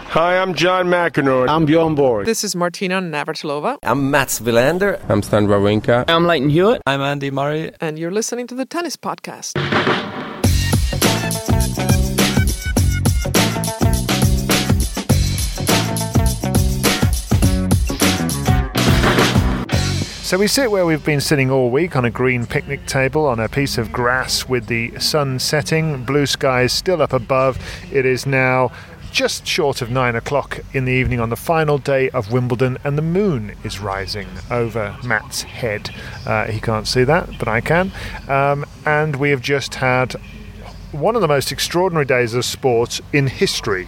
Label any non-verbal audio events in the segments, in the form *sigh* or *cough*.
Hi, I'm John McEnroe. I'm Bjorn Borg. This is Martina Navratilova, I'm Mats Wilander. I'm Stan Wawrinka. I'm Lleyton Hewitt. I'm Andy Murray. and you're listening to the Tennis Podcast. So we sit where we've been sitting all week on a green picnic table on a piece of grass with the sun setting, blue skies still up above. It is now just short of nine o'clock in the evening on the final day of Wimbledon, and the moon is rising over Matt's head. Uh, he can't see that, but I can. Um, and we have just had one of the most extraordinary days of sport in history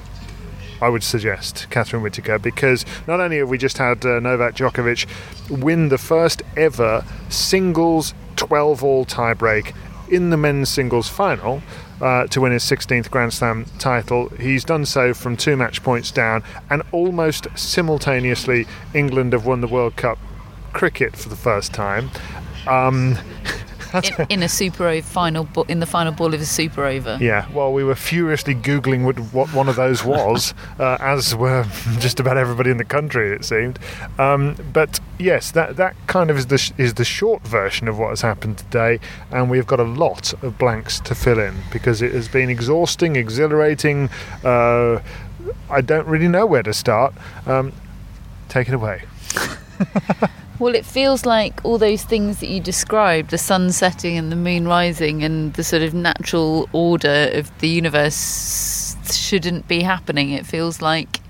I would suggest, Catherine Whitaker, because not only have we just had uh, Novak Djokovic win the first ever singles 12 all tiebreak in the men's singles final uh, to win his 16th Grand Slam title, he's done so from two match points down, and almost simultaneously, England have won the World Cup cricket for the first time. Um, in, in a super over final bo- in the final ball of a super over. Yeah, well, we were furiously googling what, what one of those was, *laughs* uh, as were just about everybody in the country, it seemed. Um, but yes, that that kind of is the sh- is the short version of what has happened today, and we've got a lot of blanks to fill in because it has been exhausting, exhilarating. Uh, I don't really know where to start. Um, take it away. *laughs* Well, it feels like all those things that you described the sun setting and the moon rising and the sort of natural order of the universe shouldn't be happening. It feels like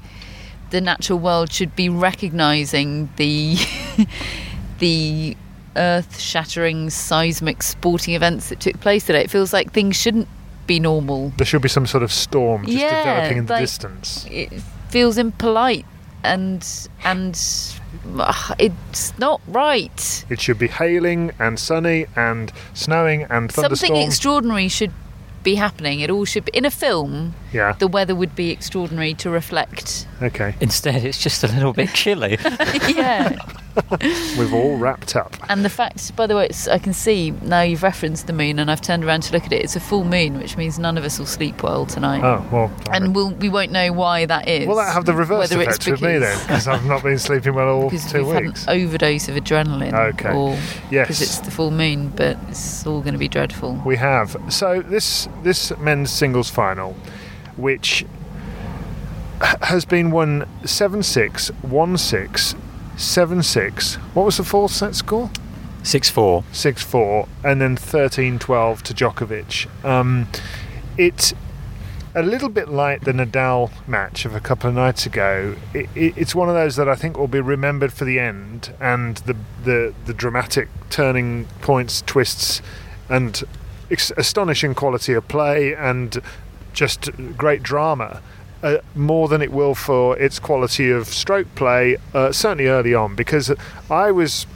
the natural world should be recognizing the *laughs* the earth-shattering seismic sporting events that took place today. It feels like things shouldn't be normal. There should be some sort of storm just Yeah, developing in the like- distance. It feels impolite and and ugh, it's not right. It should be hailing and sunny and snowing and Something thunderstorm. extraordinary should be happening. It all should be in a film. yeah. The weather would be extraordinary to reflect. Okay. Instead, it's just a little bit chilly. *laughs* yeah. *laughs* We've all wrapped up. And the fact, by the way, it's, I can see now you've referenced the moon, and I've turned around to look at it. It's a full moon, which means none of us will sleep well tonight. Oh well. And we'll, we won't know why that is. Will that have the reverse whether it's effect with me then? Because I've not been sleeping well all because two we've weeks. had an overdose of adrenaline. Okay. Or Yes. because it's the full moon, but it's all going to be dreadful. We have. So this this men's singles final, which has been won 7-6, 1-6, 7-6. What was the fourth set score? 6 4. 6-4 and then 13-12 to Djokovic. Um, it's a little bit like the Nadal match of a couple of nights ago. It, it, it's one of those that I think will be remembered for the end and the the, the dramatic turning points, twists, and astonishing quality of play and just great drama. Uh, more than it will for its quality of stroke play, uh, certainly early on, because I was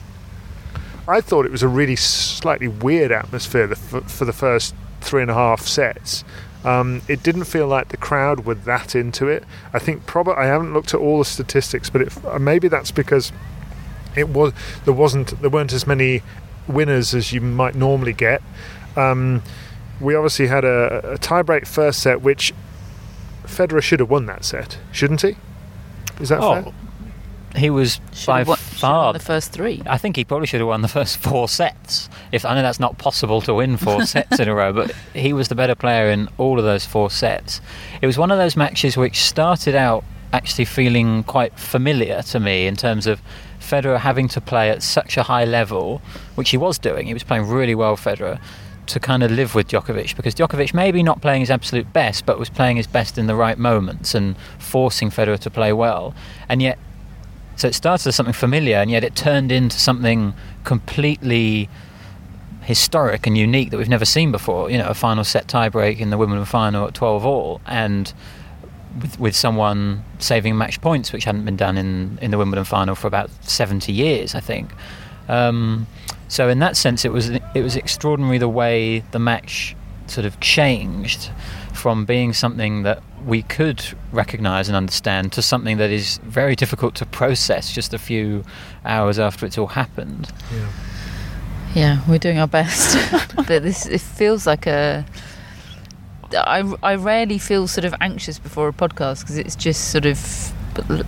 I thought it was a really slightly weird atmosphere for the first three and a half sets. Um, it didn't feel like the crowd were that into it. I think probably I haven't looked at all the statistics, but it, uh, maybe that's because it was there wasn't there weren't as many winners as you might normally get. Um, we obviously had a, a tiebreak first set, which Federer should have won that set, shouldn't he? Is that Oh, fair? he was Should by have, won, f- far. the first three. I think he probably should have won the first four sets. If I know that's not possible to win four *laughs* sets in a row, but he was the better player in all of those four sets. It was one of those matches which started out actually feeling quite familiar to me in terms of Federer having to play at such a high level, which he was doing. He was playing really well, Federer, to kind of live with Djokovic because Djokovic maybe not playing his absolute best, but was playing his best in the right moments and forcing Federer to play well. And yet, so it started as something familiar, and yet it turned into something completely historic and unique that we've never seen before. You know, a final set tiebreak in the women's final at 12 all, and with, with someone saving match points, which hadn't been done in, in the Wimbledon final for about 70 years, I think. Um, so in that sense, it was it was extraordinary the way the match sort of changed from being something that we could recognise and understand to something that is very difficult to process just a few hours after it's all happened. Yeah. Yeah, we're doing our best, *laughs* *laughs* but this it feels like a. I, I rarely feel sort of anxious before a podcast because it's just sort of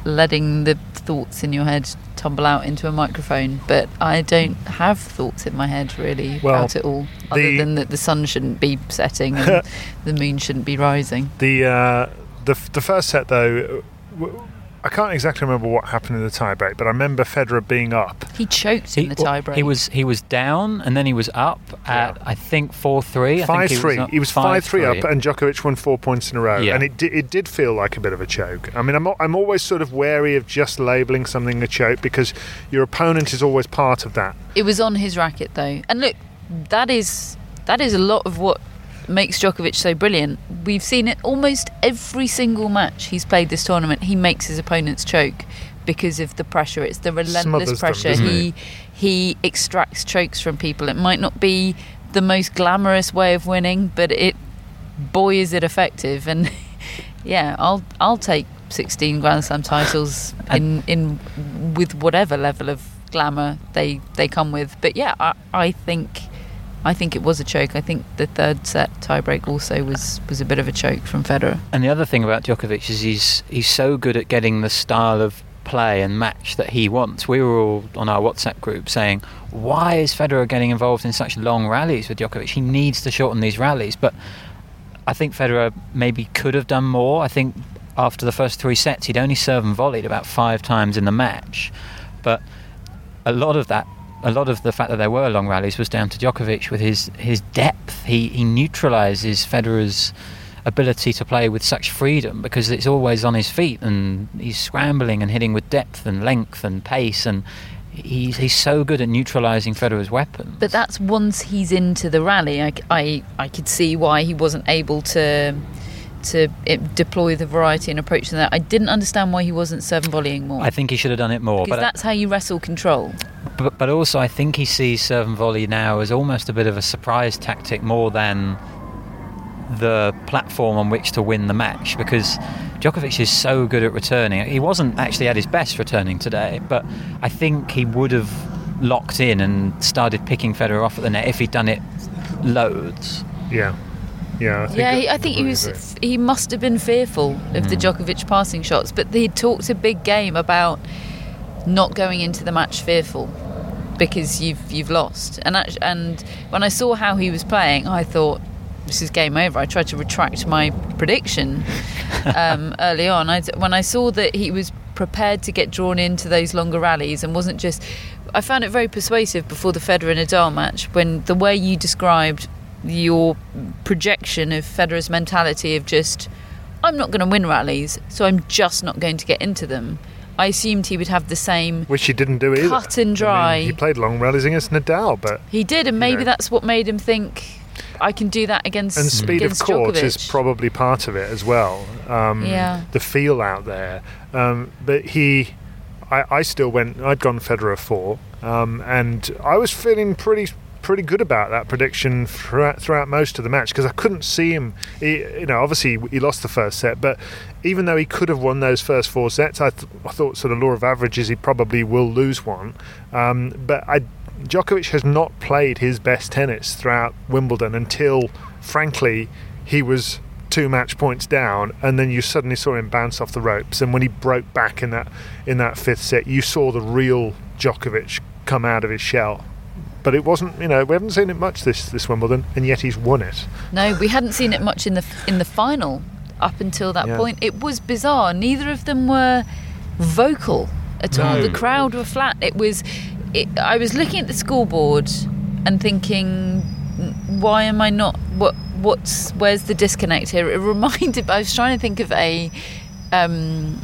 letting the thoughts in your head tumble out into a microphone. But I don't have thoughts in my head really Well, about it all, other the- than that the sun shouldn't be setting and *laughs* the moon shouldn't be rising. The uh, the the first set though, w- I can't exactly remember what happened in the tiebreak, but I remember Federer being up. He choked in the tiebreak. He was he was down and then he was up at I think four three. Five three. He was five three up, and Djokovic won four points in a row. Yeah. And it di- it did feel like a bit of a choke. I mean, I'm I'm always sort of wary of just labelling something a choke because your opponent is always part of that. It was on his racket though, and look, that is that is a lot of what makes Djokovic so brilliant. We've seen it almost every single match he's played this tournament. He makes his opponents choke because of the pressure. It's the relentless Smothers pressure. doesn't he he extracts chokes from people. It might not be the most glamorous way of winning, but it boy is it effective. And *laughs* yeah, I'll I'll take 16 Grand Slam titles in in with whatever level of glamour they they come with. But yeah, I, I think I think it was a choke. I think the third set tiebreak also was was a bit of a choke from Federer. And the other thing about Djokovic is he's he's so good at getting the style of play and match that he wants. We were all on our WhatsApp group saying, why is Federer getting involved in such long rallies with Djokovic? He needs to shorten these rallies. But I think Federer maybe could have done more. I think after the first three sets, he'd only served and volleyed about five times in the match. But a lot of that, a lot of the fact that there were long rallies was down to Djokovic with his, his depth. He, he neutralises Federer's ability to play with such freedom because it's always on his feet and he's scrambling and hitting with depth and length and pace and he's, he's so good at neutralising Federer's weapons. But that's once he's into the rally. I, I, I could see why he wasn't able to to eh, deploy the variety and approach to that. I didn't understand why he wasn't serve and volleying more. I think he should have done it more. because But, that's how you wrestle control. But but also I think he sees serve and volley now as almost a bit of a surprise tactic more than the platform on which to win the match because Djokovic is so good at returning. He wasn't actually at his best returning today, but I think he would have locked in and started picking Federer off at the net if he'd done it loads. Yeah, yeah. I think yeah, he, I think he was. with. He must have been fearful of the hmm. Djokovic passing shots, but he talked a big game about not going into the match fearful because you've you've lost. And act- and when I saw how he was playing, I thought this is game over. I tried to retract my prediction *laughs* um, early on. I, when I saw that he was prepared to get drawn into those longer rallies and wasn't just. I found it very persuasive before the Federer Nadal match when the way you described your projection of Federer's mentality of just I'm not going to win rallies, so I'm just not going to get into them. I assumed he would have the same. Which he didn't do either. Cut and I mean, dry. he played long rallies against Nadal, but He did, and maybe know. that's what made him think I can do that against and speed of against court is probably part of it as well. Um, Yeah. The feel out there, um, but he, I, I still went. I'd gone Federer four, um, and I was feeling pretty pretty good about that prediction throughout, most of the match because I couldn't see him. He, you know, obviously he lost the first set, but even though he could have won those first four sets, I, th- I thought sort of law of averages he probably will lose one. Um, but I, Djokovic has not played his best tennis throughout Wimbledon until, frankly, he was two match points down, and then you suddenly saw him bounce off the ropes. And when he broke back in that in that fifth set, you saw the real Djokovic come out of his shell. But it wasn't, you know, we haven't seen it much this this Wimbledon, and yet he's won it. No, we hadn't seen it much in the in the final up until that Yeah. point. It was bizarre. Neither of them were vocal at all. The crowd were flat. It was. It, I was looking at the scoreboard and thinking, why am I not? What? What's? Where's the disconnect here? It *laughs* reminded. I was trying to think of a. Um,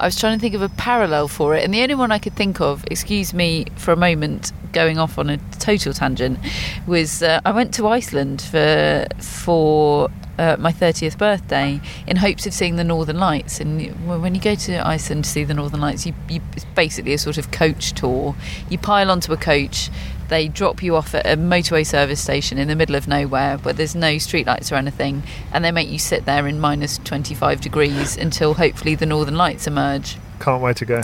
I was trying to think of a parallel for it, and the only one I could think of, excuse me for a moment, going off on a total tangent, was uh, I went to Iceland for for uh, my 30th birthday in hopes of seeing the Northern Lights. And when you go to Iceland to see the Northern Lights, you, you, it's basically a sort of coach tour. You pile onto a coach. They drop you off at a motorway service station in the middle of nowhere where there's no streetlights or anything, and they make you sit there in minus 25 degrees until hopefully the Northern Lights emerge Can't wait to go.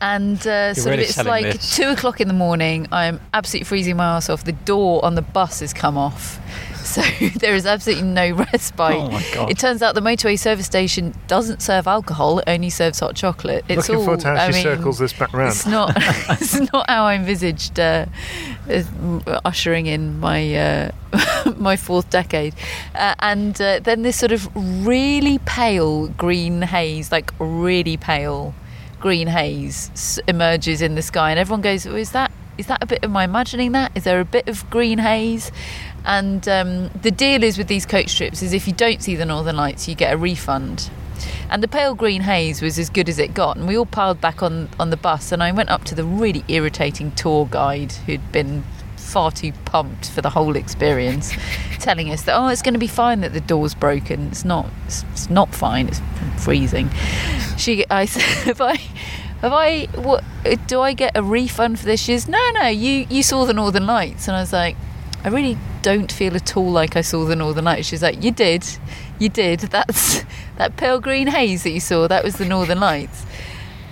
and uh, sort really of it's like this. two o'clock in the morning. I'm absolutely freezing my ass off. The door on the bus has come off, so *laughs* there is absolutely no *laughs* respite. Oh my God. It turns out the motorway service station doesn't serve alcohol; it only serves hot chocolate. It's Looking all. forward to how I she mean, circles this back round. It's not. *laughs* it's not how I envisaged uh, uh, ushering in my uh, my fourth decade, uh, and uh, then this sort of really pale green haze, like really pale green haze, s- emerges in the sky, and everyone goes, oh, "Is that? Is that a bit? of my imagining that? Is there a bit of green haze?" And um, the deal is with these coach trips is if you don't see the Northern Lights, you get a refund. And the pale green haze was as good as it got, and we all piled back on, on the bus. And I went up to the really irritating tour guide who'd been far too pumped for the whole experience, *laughs* telling us that oh, it's going to be fine that the door's broken. It's not. It's, it's not fine. It's freezing. She, I *laughs* said, have I, have I, what? Do I get a refund for this? She says, no, no. You you saw the Northern Lights, and I was like, I really don't feel at all like I saw the Northern Lights. She's like, you did, you did. *laughs* That's that pale green haze that you saw. That was the Northern Lights.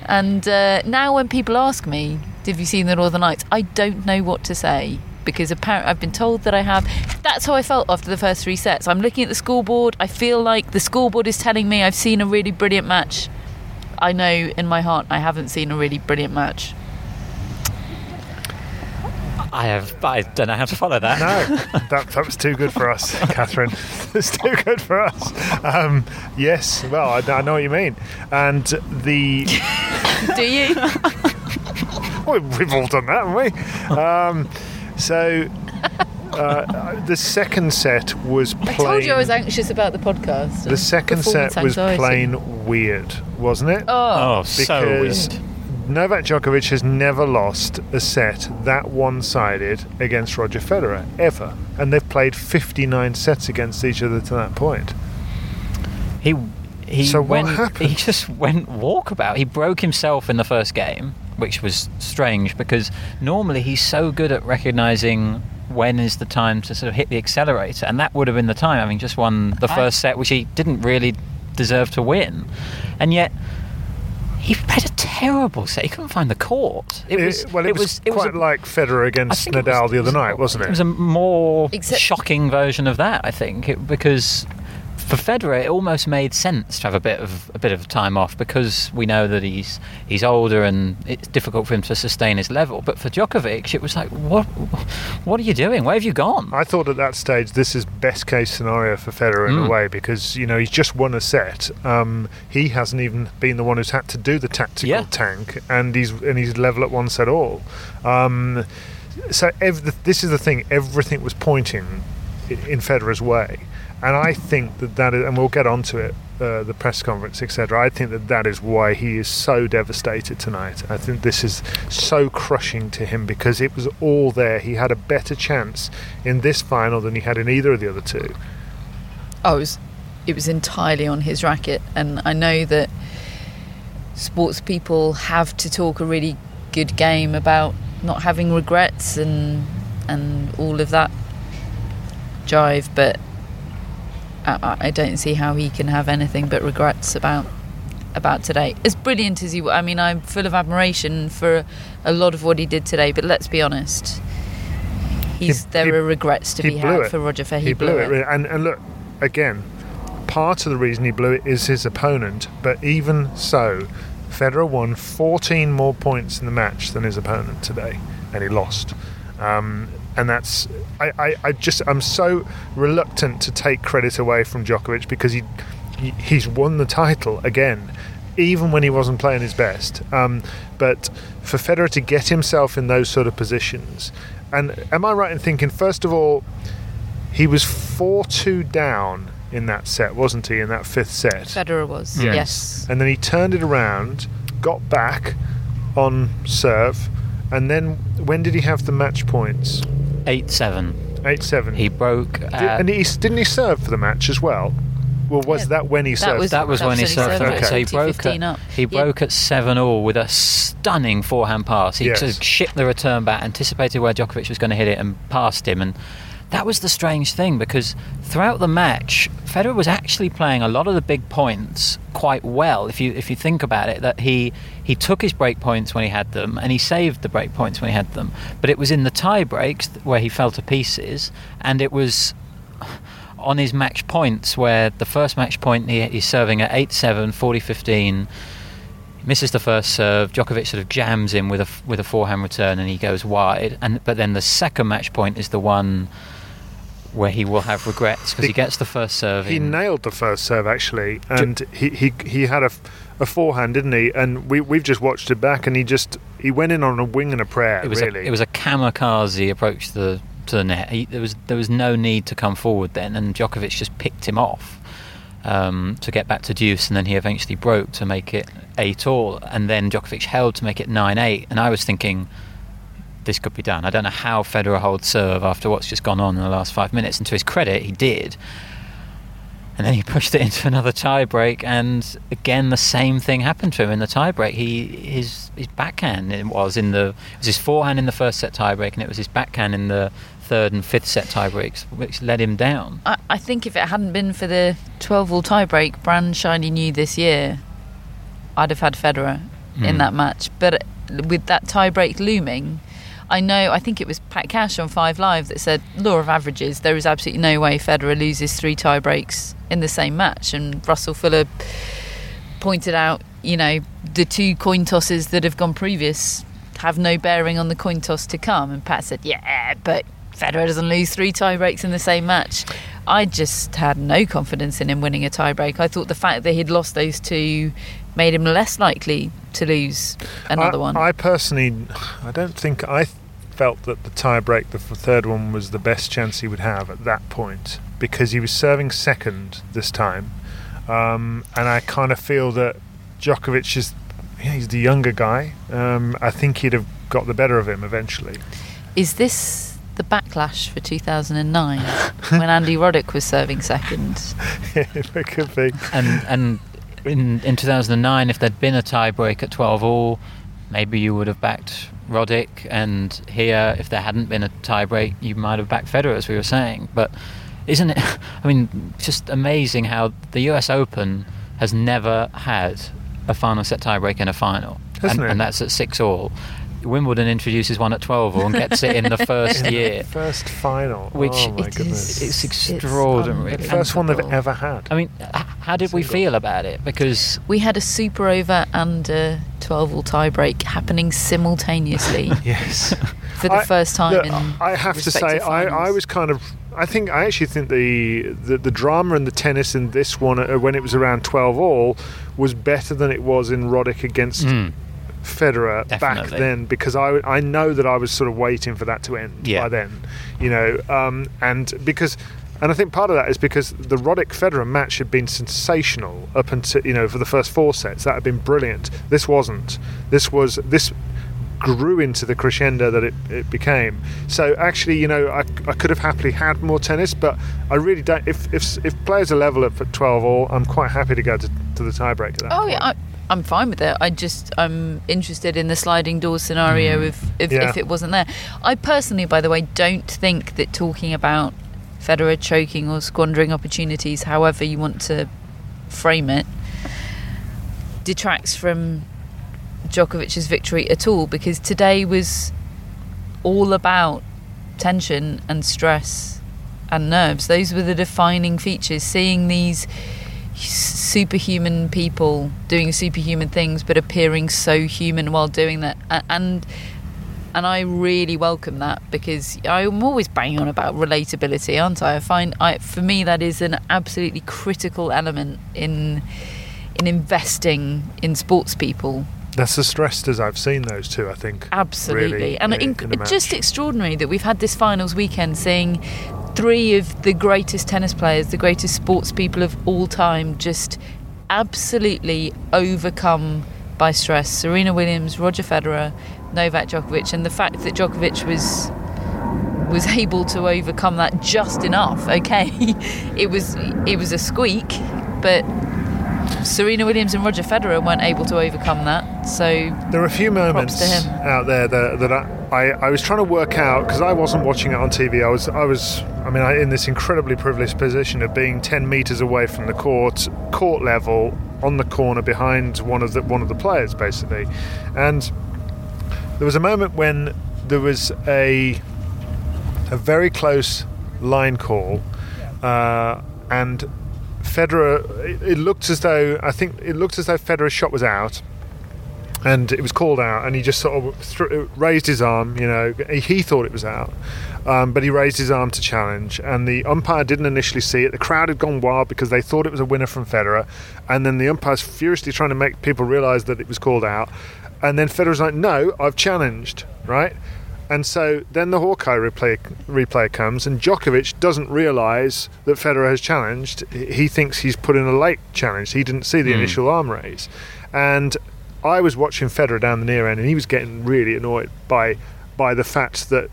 And uh, now, when people ask me, "Have you seen the Northern Lights?" I don't know what to say because apparently I've been told that I have. That's how I felt after the first three sets. I'm looking at the scoreboard. I feel like the scoreboard is telling me I've seen a really brilliant match. I know in my heart I haven't seen a really brilliant match. I have. But I don't know how to follow that. No, that, that was too good for us, *laughs* Catherine. *laughs* it's too good for us. Um, yes, well, I, I know what you mean. And the *laughs* Do you? well, we've all done that, haven't we? Um, so uh, the second set was I plain. told you I was anxious about the podcast. the second set was anxiety. plain weird, wasn't it? Oh, Oh, so weird. Because Novak Djokovic has never lost a set that one-sided against Roger Federer ever, and they've played 59 sets against each other to that point. He he So what happened? He *laughs* just went walkabout. He broke himself in the first game, which was strange because normally he's so good at recognizing when is the time to sort of hit the accelerator, and that would have been the time. Having just won the I- first set, which he didn't really deserve to win, and yet. He played a terrible set. He couldn't find the court. It was well, it, was, quite a- like Federer against Nadal was- the other night, wasn't It it? was a more Except- shocking version of that, I think, it, because for Federer, it almost made sense to have a bit of a bit of time off because we know that he's he's older and it's difficult for him to sustain his level. But for Djokovic, it was like, what what are you doing? Where have you gone? I thought at that stage this is best case scenario for Federer in a Mm. way because you know he's just won a set. Um, he hasn't even been the one who's had to do the tactical Yeah. tank, and he's and he's level at one set all. Um, so ev- this is the thing. Everything was pointing in Federer's way, and I think that that is, and we'll get onto it. Uh, the press conference, etc. I think that that is why he is so devastated tonight. I think this is so crushing to him because it was all there. He had a better chance in this final than he had in either of the other two. Oh, it was, it was entirely on his racket, and I know that sports people have to talk a really good game about not having regrets and and all of that jive, but I, I- don't see how he can have anything but regrets about about today. As brilliant as he, I mean, I'm full of admiration for a lot of what he did today. But let's be honest, he's He- there he- are regrets to be had it. for Roger Federer. He, blew, it, really. and and look again. part of the reason he blew it is his opponent, but even so, Federer won 14 more points in the match than his opponent today, and he lost. Um, and that's I, I, I just I'm so reluctant to take credit away from Djokovic because he, he he's won the title again, even when he wasn't playing his best. Um, but for Federer to get himself in those sort of positions, and am I right in thinking first of all, he was four two down in that set, wasn't he? In that fifth set, Federer was. Yes. Yes. and then he turned it around, got back on serve, and then when did he have the match points? Eight seven. Eight seven. He broke. Did, at- and he didn't he serve for the match as well? Well, was Yeah, that when he that served? was- that was That when he was when he served. served. it. So he Okay. broke. At, up. he Yeah. broke at seven all with a stunning forehand pass. He Yes. sort of shipped the return back, anticipated where Djokovic was going to hit it, and passed him. And that was the strange thing because throughout the match, Federer was actually playing a lot of the big points quite well. If you if you think about it, that he he took his break points when he had them, and he saved the break points when he had them. But it was in the tie breaks where he fell to pieces, and it was *laughs* on his match points where the first match point he, he's serving at 8-7 40-15 misses the first serve Djokovic sort of jams him with a with a forehand return and he goes wide and but then the second match point is the one where he will have regrets because he gets the first serve he in- nailed the first serve actually, and he, he he had a, a forehand, didn't he? And we we've just watched it back, and he just he went in on a wing and a prayer. it was really, a, it was a kamikaze approach to the to the net. He, there was there was no need to come forward then, and Djokovic just picked him off um, to get back to deuce, and then he eventually broke to make it eight all, and then Djokovic held to make it nine eight, and I was thinking. This could be done. I don't know how Federer holds serve after what's just gone on in the last five minutes. And to his credit, he did. And then he *laughs* pushed it into another tie break, and again the same thing happened to him in the tie break. He his his backhand it was in the it was his forehand in the first set tie break, and it was his backhand in the third and fifth set tie breaks, which let him down. I, I think if it hadn't been for the 12 all tiebreak, brand shiny new this year, I'd have had Federer in Mm. that match. But with that tiebreak looming, I know, I think it was Pat Cash on Five Live that said, law of averages, there is absolutely no way Federer loses three tiebreaks in the same match. And Russell Fuller pointed out, you know, the two coin tosses that have gone previous have no bearing on the coin toss to come. And Pat said, yeah, but Federer doesn't lose three tie breaks in the same match. I just had no confidence in him winning a tie break. I thought the fact that he'd lost those two made him less likely to lose another I, one. I personally, I don't think I felt that the tiebreak, the third one, was the best chance he would have at that point because he was serving second this time, um, and I kind of feel that Djokovic is, yeah, he's the younger guy. Um, I think he'd have got the better of him eventually. Is this the backlash for 2009 *laughs* when Andy Roddick was serving second? *laughs* yeah, it could be. And and in in 2009, if there'd been a tiebreak at 12 all, maybe you would have backed Roddick. And here, if there hadn't been a tie break, you might have backed Federer, as we were saying. But isn't it? *laughs* I mean, just amazing how the U.S. Open has never had a final set tie break in a final, and, it? and that's at six all. Wimbledon introduces one at 12 all and gets it in the *laughs* first year. First final. Which oh my It goodness. is- It's extraordinary. unbelievable. First one they've ever had. I mean, how did we feel about it? Because We had a super over and a 12 all tie break happening simultaneously *laughs* yes. for the I- first time Look, in I have to say, I, I was kind of. I think I actually think the, the the drama and the tennis in this one, uh, when it was around twelve all, was better than it was in Roddick against Mm. Federer back then because I I know that I was sort of waiting for that to end Yeah. by then, you know, um, and because. And I think part of that is because the Roddick Federer match had been sensational up until you know for the first four sets that had been brilliant. This wasn't. This was this grew into the crescendo that it, it became. So actually, you know, I, I could have happily had more tennis, but I really don't. If if, if players are level up at twelve all, I'm quite happy to go to, to the tiebreak at that. Oh point. yeah, I'm fine with it. I just I'm interested in the sliding doors scenario mm. if if, Yeah. if it wasn't there. I personally, by the way, don't think that talking about Federer choking or squandering opportunities, however you want to frame it, detracts from Djokovic's victory at all because today was all about tension and stress and nerves. Those were the defining features. Seeing these superhuman people doing superhuman things, but appearing so human while doing that. And and I really welcome that because I'm always banging on about relatability, aren't I? I find I for me that is an absolutely critical element in in investing in sports people. That's the stressed as I've seen those two. I think Absolutely, really, and in just extraordinary that we've had this finals weekend seeing three of the greatest tennis players, the greatest sports people of all time, just absolutely overcome by stress. Serena Williams, Roger Federer, Novak Djokovic, and the fact that Djokovic was was *laughs* able to overcome that just enough. Okay, *laughs* it was it was a squeak, but Serena Williams and Roger Federer weren't able to overcome that. So There are a few moments out there that, that I, I, I was trying to work out because I wasn't watching it on TV. I was I was I mean I, in this incredibly privileged position of being ten meters away from the court, court level, on the corner behind one of the one of the players basically, and there was a moment when there was a a very close line call, uh, and Federer. It, it looked as though I think it looked as though Federer's shot was out, and it was called out, and he just sort of raised his arm. You know, he, thought it was out, um, but he raised his arm to challenge, and the umpire didn't initially see it. The crowd had gone wild because they thought it was a winner from Federer, and then the umpire's furiously trying to make people realise that it was called out, and then Federer's like, "No, I've challenged," right? And so then the Hawkeye replay replay comes, and Djokovic doesn't realise that Federer has challenged. He thinks he's put in a late challenge. He didn't see the initial arm raise, and I was watching Federer down the near end, and he was getting really annoyed by by the fact that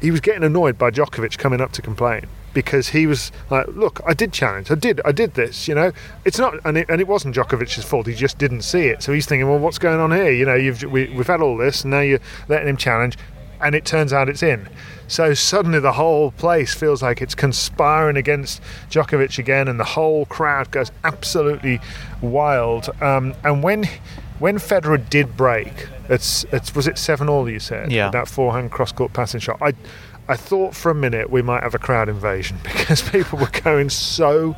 he was getting annoyed by Djokovic coming up to complain because he was like, "Look, I did challenge. I did. I did this. You know, it's not, and it, and it wasn't Djokovic's fault. He just didn't see it. So he's thinking, well, what's going on here? You know, you've we, we've had all this, and now you're letting him challenge, and it turns out it's in. So suddenly the whole place feels like it's conspiring against Djokovic again, and the whole crowd goes absolutely wild. Um, and when when Federer did break, it's it's was it seven all you said? Yeah. That forehand cross court passing shot. I I thought for a minute we might have a crowd invasion *laughs* because people were going so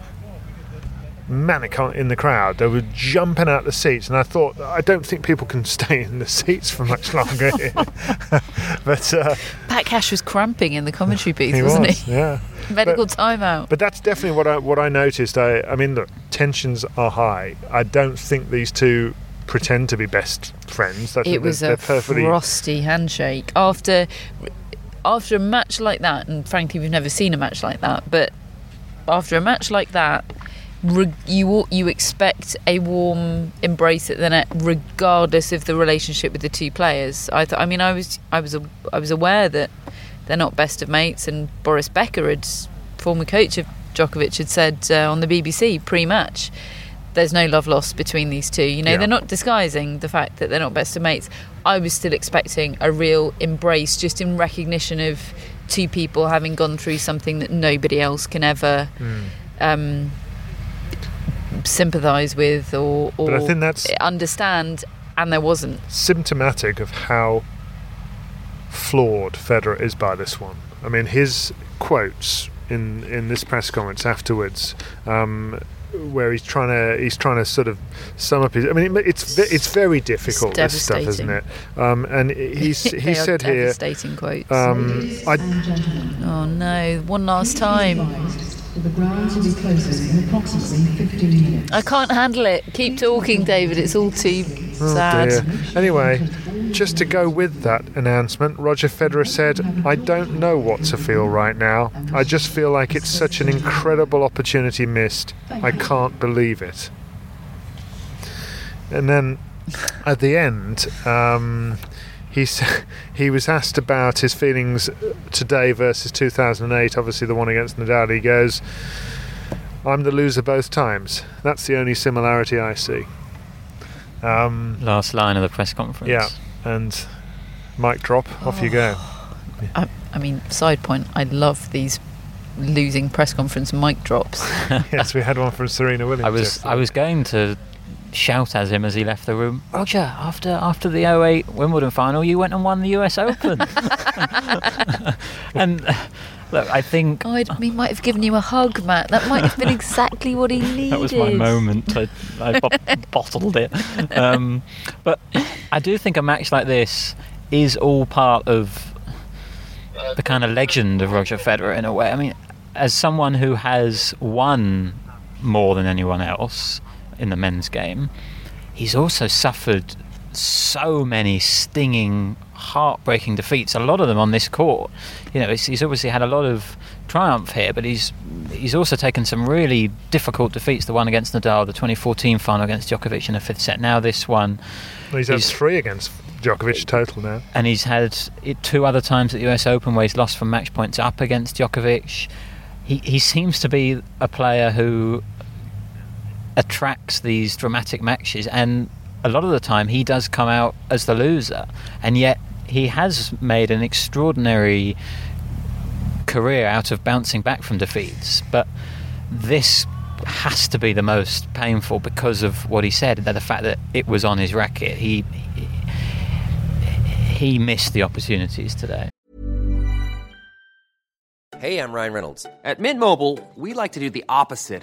manic in the crowd. They were jumping out the seats, and I thought I don't think people can *laughs* stay in the seats for much longer. here. *laughs* but uh, Pat Cash was cramping in the commentary booth, he wasn't was, he? yeah. Medical But- timeout. But that's definitely what I what I noticed. I I mean, look, tensions are high. I don't think these two pretend to be best friends. Think it was they're, a they're perfectly. frosty handshake after after a match like that and frankly we've never seen a match like that but after a match like that you you expect a warm embrace at the net regardless of the relationship with the two players i th- i mean i was i was a- i was aware that they're not best of mates and boris becker had former coach of Djokovic had said uh, on the BBC pre-match there's no love lost between these two. You know, Yeah. they're not disguising the fact that they're not best of mates. I was still expecting a real embrace just in recognition of two people having gone through something that nobody else can ever Hmm. um, sympathise with or, or But I think that's- understand, and there wasn't. symptomatic of how flawed Federer is by this one. I mean, his quotes in in this press conference afterwards, um, where he's trying to he's trying to sort of sum up his. I mean, it- it's it's very difficult this stuff, isn't it? Um, and he's he *laughs* said here. quotes. Um, I, oh no, one last time. The grounds will be closing in approximately 15 minutes. I can't handle it. Keep talking, David. It's all too Oh sad. dear. Anyway, just to go with that announcement, Roger Federer said, I don't know what to feel right now. I just feel like it's such an incredible opportunity missed. I can't believe it. And then at the end, um, he, *laughs* he was asked about his feelings today versus 2008, obviously the one against Nadal. He goes, I'm the loser both times. That's the only similarity I see. Um, Last line of the press conference. yeah, and mic drop, off you go. *sighs* I, I mean, side point, I love these losing press conference mic drops. *laughs* yes, we had one from Serena *laughs* Williams. I was yesterday. I was going to shout at him as he left the room. Roger, after after the 08 Wimbledon final, you went and won the US Open. *laughs* and Look, I think Oh, I'd, he might have given you a hug, Matt. That might have been exactly what he needed. *laughs* that was my moment. I, I bo- *laughs* bottled it. Um, but I do think a match like this is all part of the kind of legend of Roger Federer in a way. I mean, as someone who has won more than anyone else in the men's game, he's also suffered so many stinging, heartbreaking defeats. A lot of them on this court. You know, he's, he's obviously had a lot of triumph here, but he's he's also taken some really difficult defeats. The one against Nadal, the 2014 final against Djokovic in the fifth set. Now this one, Well, he's had three against Djokovic total now. and he's had it two other times at the US Open where he's lost from match points up against Djokovic. He he seems to be a player who attracts these dramatic matches, and a lot of the time he does come out as the loser, and yet he has made an extraordinary career out of bouncing back from defeats. But this has to be the most painful because of what he said, that the fact that it was on his racket. He he missed the opportunities today. Hey, I'm Ryan Reynolds. At Mint Mobile, we like to do the opposite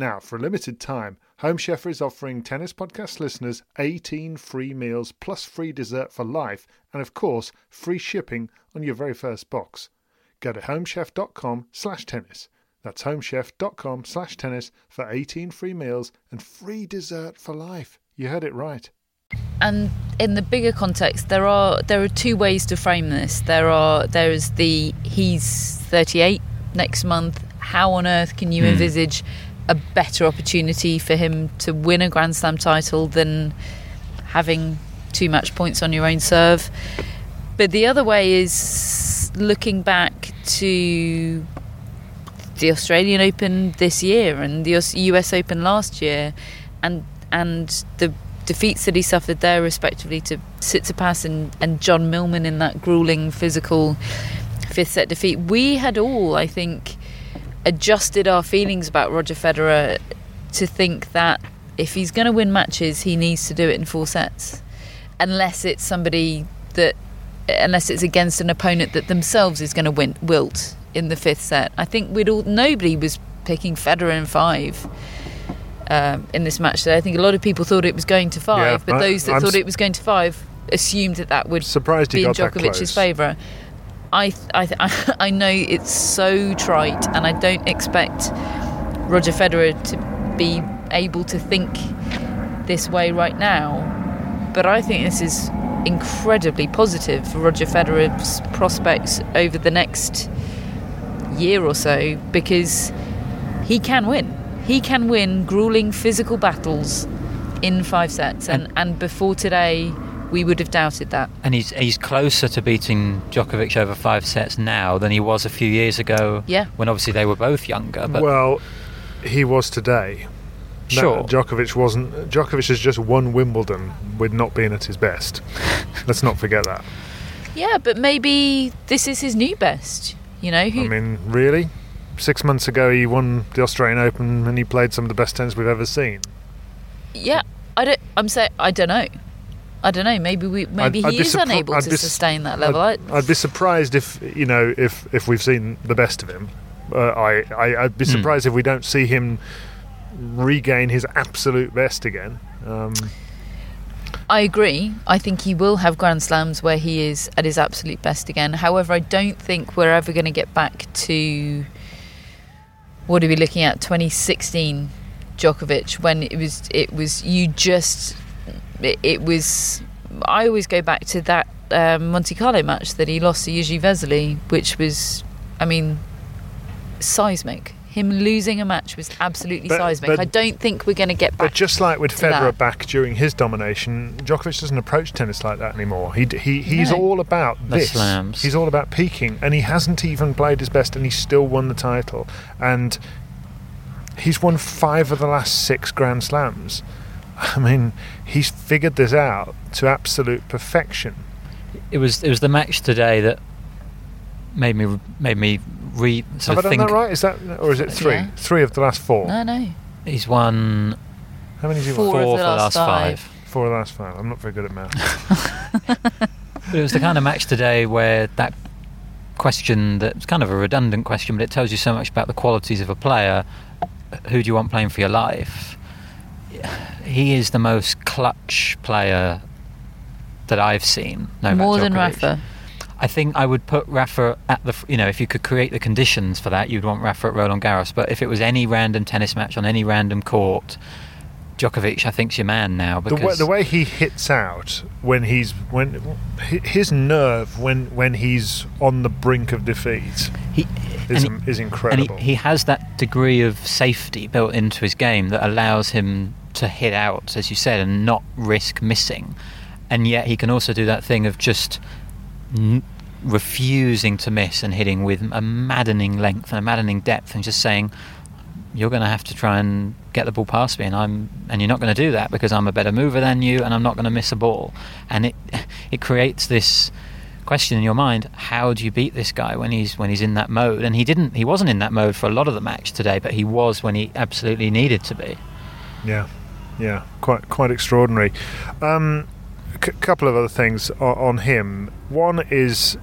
Now, for a limited time, Home Chef is offering Tennis Podcast listeners 18 free meals plus free dessert for life, and of course, free shipping on your very first box. Go to homechef.com slash tennis. That's homechef.com slash tennis for 18 free meals and free dessert for life. You heard it right. and in the bigger context there are there are two ways to frame this there are there is the he's 38 next month how on earth can you Hmm. envisage a better opportunity for him to win a grand slam title than having two match points on your own serve but the other way is looking back to the Australian Open this year and the US Open last year, and and the defeats that he suffered there, respectively, to Tsitsipas and, and John Millman in that grueling physical fifth set defeat. We had all, I think, adjusted our feelings about Roger Federer to think that if he's going to win matches, he needs to do it in four sets, unless it's somebody that, unless it's against an opponent that themselves is going to win wilt in the fifth set. I think we'd all nobody was picking Federer in five. Um, in this match today, I think a lot of people thought it was going to five, Yeah, but I- those that I'm thought it was going to five assumed that that would Surprised be in Djokovic's favour. I, I, *laughs* I know it's so trite, and I don't expect Roger Federer to be able to think this way right now. But I think this is incredibly positive for Roger Federer's prospects over the next year or so because he can win. He can win grueling physical battles in five sets, and, and before today, we would have doubted that. And he's he's closer to beating Djokovic over five sets now than he was a few years ago. Yeah. When obviously they were both younger. But well, he was today. No, Sure. Djokovic wasn't. Djokovic has just won Wimbledon with not being at his best. *laughs* Let's not forget that. Yeah, but maybe this is his new best. You know, who I mean, really? Six months ago, he won the Australian Open and he played some of the best tennis we've ever seen. Yeah, I don't. I'm saying I don't know. I don't know. Maybe we. Maybe I'd- I'd he is surpri- unable I'd to be sustain that level. I'd, I, I'd be surprised if you know if if we've seen the best of him. Uh, I, I I'd be Hmm. surprised if we don't see him regain his absolute best again. Um, I agree. I think he will have Grand Slams where he is at his absolute best again. However, I don't think we're ever going to get back to what are we looking at? 2016 Djokovic when it was it was you just it, it was. I always go back to that um, Monte Carlo match that he lost to Jiri Vesely, which was, I mean, seismic. Him losing a match was absolutely But- seismic. but- I don't think we're going to get back. But just like with Federer that. back during his domination, Djokovic doesn't approach tennis like that anymore. He he he's No. all about The this. slams. He's all about peaking, and he hasn't even played his best, and he still won the title. And he's won five of the last six Grand Slams. I mean, he's figured this out to absolute perfection. It was it was the match today that made me made me re sort Have I done think. that right? Is that or is it three? Yeah. Three of the last four. no, no. He's won How many has he Four won? of four the for the last last five. five. Four of the last five. I'm not very good at math. *laughs* But it was the kind of match today where that question that's kind of a redundant question, but it tells you so much about the qualities of a player. Who do you want playing for your life? He is the most clutch player that I've seen. Novak More than Djokovic. Rafa. I think I would put Rafa at the, you know, if you could create the conditions for that, you'd want Rafa at Roland Garros. But if it was any random tennis match on any random court, Djokovic, I think's your man now. the Because way, the way he hits out when he's when his nerve when when he's on the brink of defeat he, is, he- is and incredible. he, he has that degree of safety built into his game that allows him to hit out, as you said, and not risk missing. And yet he can also do that thing of just n- refusing to miss and hitting with a maddening length and a maddening depth, and just saying, "You're going to have to try and get the ball past me, and I'm, and you're not going to do that because I'm a better mover than you, and I'm not going to miss a ball." And it, *laughs* it creates this question in your mind how do you beat this guy when he's when he's in that mode and he didn't he wasn't in that mode for a lot of the match today but he was when he absolutely needed to be yeah, yeah, quite quite extraordinary. Um, a couple of other things o- on him. One is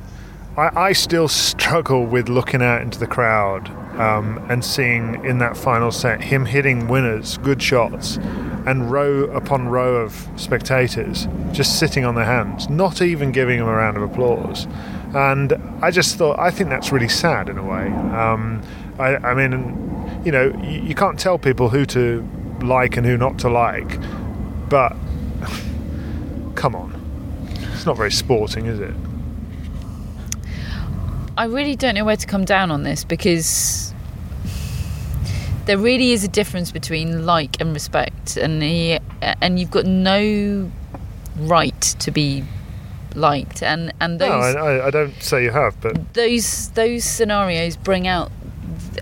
I, I still struggle with looking out into the crowd um, and seeing in that final set him hitting winners, good shots, and row upon row of spectators just sitting on their hands, not even giving him a round of applause. And I just thought, I think that's really sad in a way. Um, I, I mean, you know, you, you can't tell people who to like and who not to like, but *laughs* come on. It's not very sporting, is it? I really don't know where to come down on this because there really is a difference between like and respect, and he, and you've got no right to be liked, and and those No, I, I, I don't say you have, but those those scenarios bring out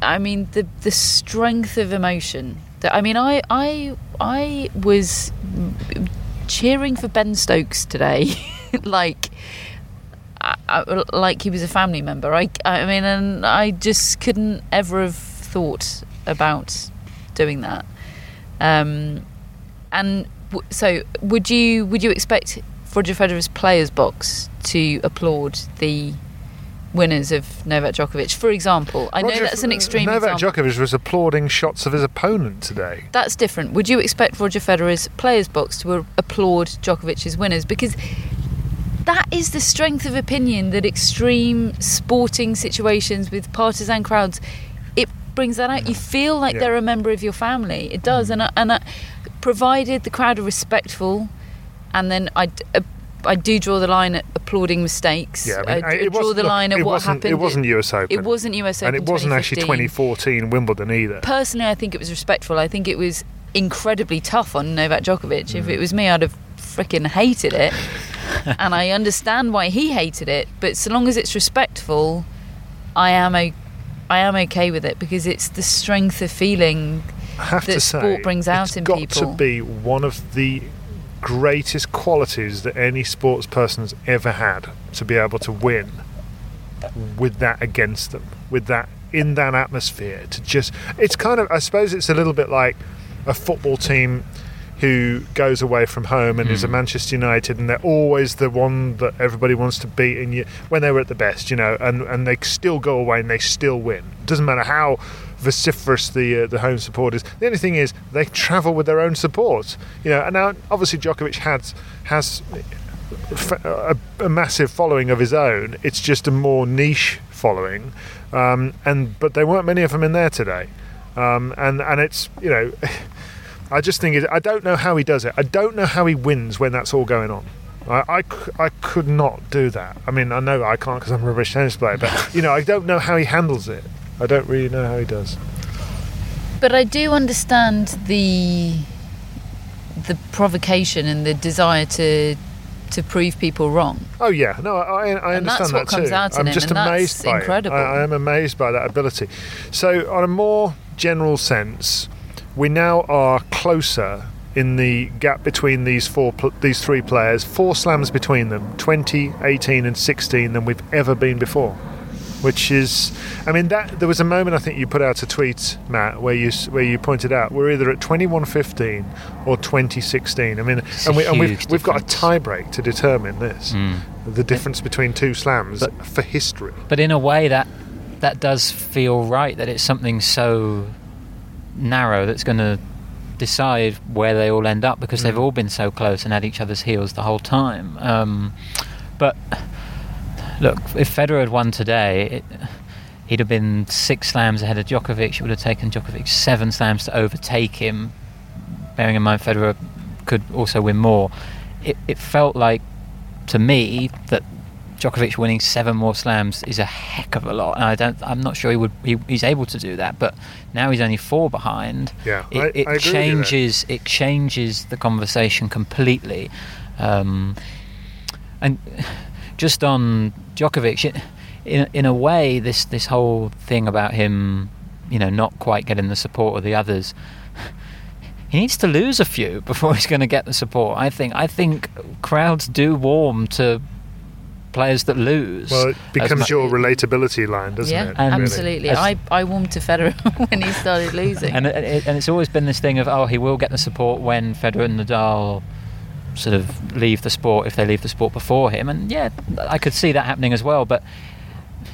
I mean the the strength of emotion that I mean I I I was cheering for Ben Stokes today. *laughs* Like I, I, like he was a family member. I I mean and I just couldn't ever have thought about doing that. Um and w- so would you would you expect Roger Federer's players box to applaud the winners of Novak Djokovic for example I know that's an extreme Novak example Djokovic was applauding shots of his opponent today. that's different. Would you expect Roger Federer's players box to applaud Djokovic's winners? Because that is the strength of opinion that extreme sporting situations with partisan crowds it brings that out. You feel like Yeah. they're a member of your family. It does, and I, and I, provided the crowd are respectful, and then I. d- uh, I do draw the line at applauding mistakes. Yeah, I mean, I draw the line at what happened. It wasn't US Open. It wasn't US Open. and it wasn't actually 2014 Wimbledon either. personally, I think it was respectful. I think it was incredibly tough on Novak Djokovic. Mm. If it was me, I'd have freaking hated it. *laughs* and I understand why he hated it. But so long as it's respectful, I am o- I am okay with it because it's the strength of feeling I have that to say, sport brings out it's in got people. to be one of the greatest qualities that any sports person's ever had to be able to win with that against them, with that in that atmosphere. To just, it's kind of, I suppose, it's a little bit like a football team who goes away from home and is a hmm. Manchester United, and they're always the one that everybody wants to beat. And you, when they were at the best, you know, and and they still go away and they still win. Doesn't matter how vociferous the uh, the home support is. The only thing is they travel with their own support. You know, and now obviously Djokovic has has a, a massive following of his own. It's just a more niche following, um, and but there weren't many of them in there today, um, and and it's you know. *laughs* I just think it, I don't know how he does it. I don't know how he wins when that's all going on. I I could not do that. I mean, I know I can't because I'm a rubbish tennis player, but you know, I don't know how he handles it. I don't really know how he does. But I do understand the the provocation and the desire to to prove people wrong. Oh yeah, no, I, I And that's understand what that comes too. out in I'm him, just amazed by incredible. it. I, I am amazed by that ability. So, on a more general sense, we now are closer in the gap between these four, these three players, four slams between them, 20, 18, and 16 than we've ever been before. Which is, I mean, that there was a moment I think you put out a tweet, Matt, where you where you pointed out we're either at 21-15 or 2016. I mean, It's and, we, and we've we've got a tiebreak to determine this, Mm. the difference between two slams But- for history. But in a way, that that does feel right. That it's something so narrow that's going to decide where they all end up because they've Mm. all been so close and at each other's heels the whole time. Um, but look, if Federer had won today, it, he'd have been six slams ahead of Djokovic. It would have taken Djokovic seven slams to overtake him. Bearing in mind Federer could also win more. It, it felt like to me that Djokovic winning seven more slams is a heck of a lot, and I don't. I'm not sure he would. He, he's able to do that, but now he's only four behind. Yeah, it, I- it I agree with you changes. It changes the conversation completely. Um, and just on Djokovic, in in a way, this this whole thing about him, you know, not quite getting the support of the others. *sighs* He needs to lose a few before *laughs* he's going to get the support. I think. I think crowds do warm to players that lose. Well, it as becomes your relatability line, doesn't yeah, it? And- absolutely. As- I I warmed to Federer *laughs* when he started losing. and it, it- and it's always been this thing of oh he will get the support when Federer and Nadal sort of leave the sport if they leave the sport before him. And yeah I could see that happening as well. But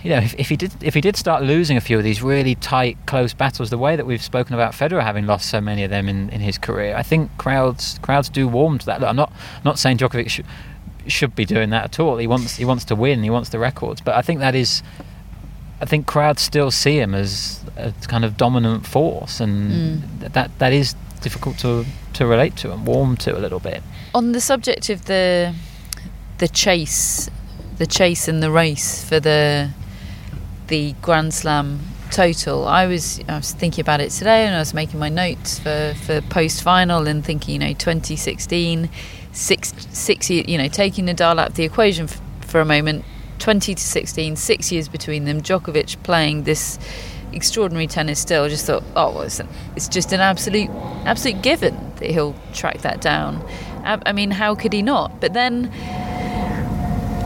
you know if, if he did if he did start losing a few of these really tight close battles the way that we've spoken about Federer having lost so many of them in, in his career I think crowds crowds do warm to that. Look, I'm not not saying Djokovic should should be doing that at all. He wants he wants to win. He wants the records. But I think that is I think crowds still see him as a kind of dominant force, and mm. th- that that is difficult to to relate to and warm to a little bit. On the subject of the the chase, the chase and the race for the the Grand Slam total, I was I was thinking about it today, and I was making my notes for for post final and thinking, you know, 2016, six six you know, taking Nadal out of the equation f- for a moment, 20 to 16, six years between them, Djokovic playing this extraordinary tennis still. Just thought, oh, well, it's, it's just an absolute, absolute given that he'll track that down. I, I mean, how could he not? But then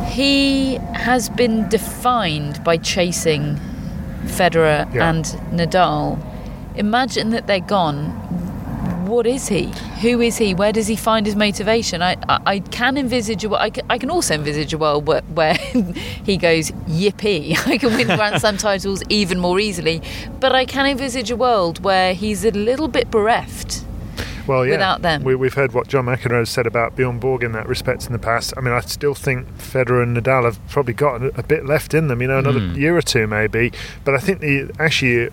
he has been defined by chasing Federer Yeah. and Nadal. Imagine that they're gone. What is he? Who is he? Where does he find his motivation? I, I, I can envisage a wo- I can, I can also envisage a world where, where *laughs* he goes yippee. *laughs* I can win Grand Slam titles even more easily, but I can envisage a world where he's a little bit bereft. Well, yeah. without them. We, we've heard what John McEnroe has said about Bjorn Borg in that respect in the past. I mean, I still think Federer and Nadal have probably got a, a bit left in them, you know, another Mm. year or two maybe. But I think the actually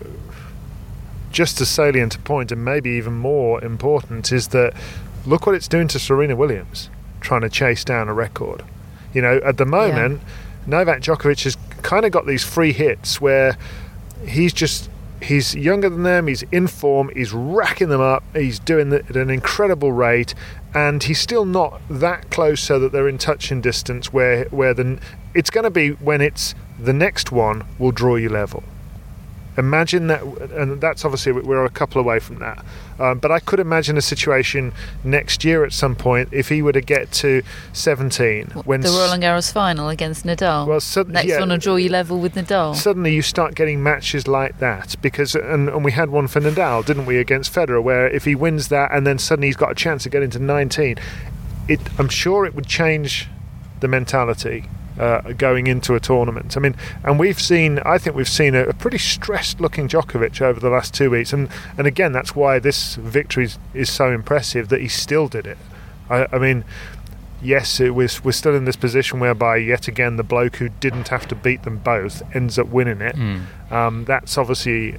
just as salient a point, and maybe even more important, is that look what it's doing to Serena Williams, trying to chase down a record. You know, at the moment, Novak Djokovic has kind of got these free hits where he's just he's younger than them he's in form he's racking them up he's doing it at an incredible rate and he's still not that close so that they're in touching distance where where the it's going to be when it's the next one will draw you level imagine that, and that's obviously we're a couple away from that. Um, but I could imagine a situation next year at some point if he were to get to 17 when the Roland Garros final against Nadal. Well, so- Next yeah. one will draw you level with Nadal. suddenly you start getting matches like that because and, and we had one for Nadal didn't we against Federer where if he wins that and then suddenly he's got a chance to get into 19 it I'm sure it would change the mentality uh, going into a tournament. I mean, and we've seen, I think we've seen a, a pretty stressed looking Djokovic over the last two weeks. And, and again, that's why this victory is, is so impressive that he still did it. I, I mean, yes, it was, we're still in this position whereby, yet again, the bloke who didn't have to beat them both ends up winning it. Um, that's obviously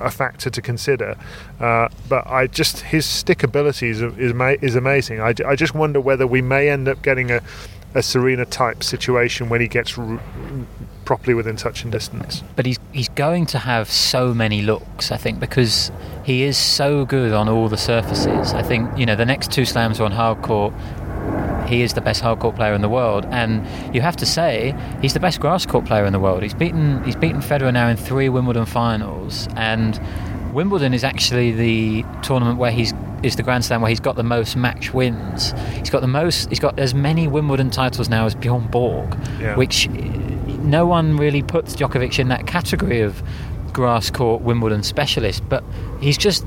a factor to consider. Uh, but I just his stickability is is, is amazing. I, I just wonder whether we may end up getting a, a Serena type situation when he gets r- properly within touch and distance. but he's he's going to have so many looks. I think because he is so good on all the surfaces. I think you know the next two slams are on hard court. He is the best hard court player in the world, and you have to say he's the best grass court player in the world. He's beaten he's beaten Federer now in three Wimbledon finals, and Wimbledon is actually the tournament where he's is the Grand Slam where he's got the most match wins. He's got the most. He's got as many Wimbledon titles now as Bjorn Borg, Yeah. which eh, no one really puts Djokovic in that category of grass court Wimbledon specialist. But he's just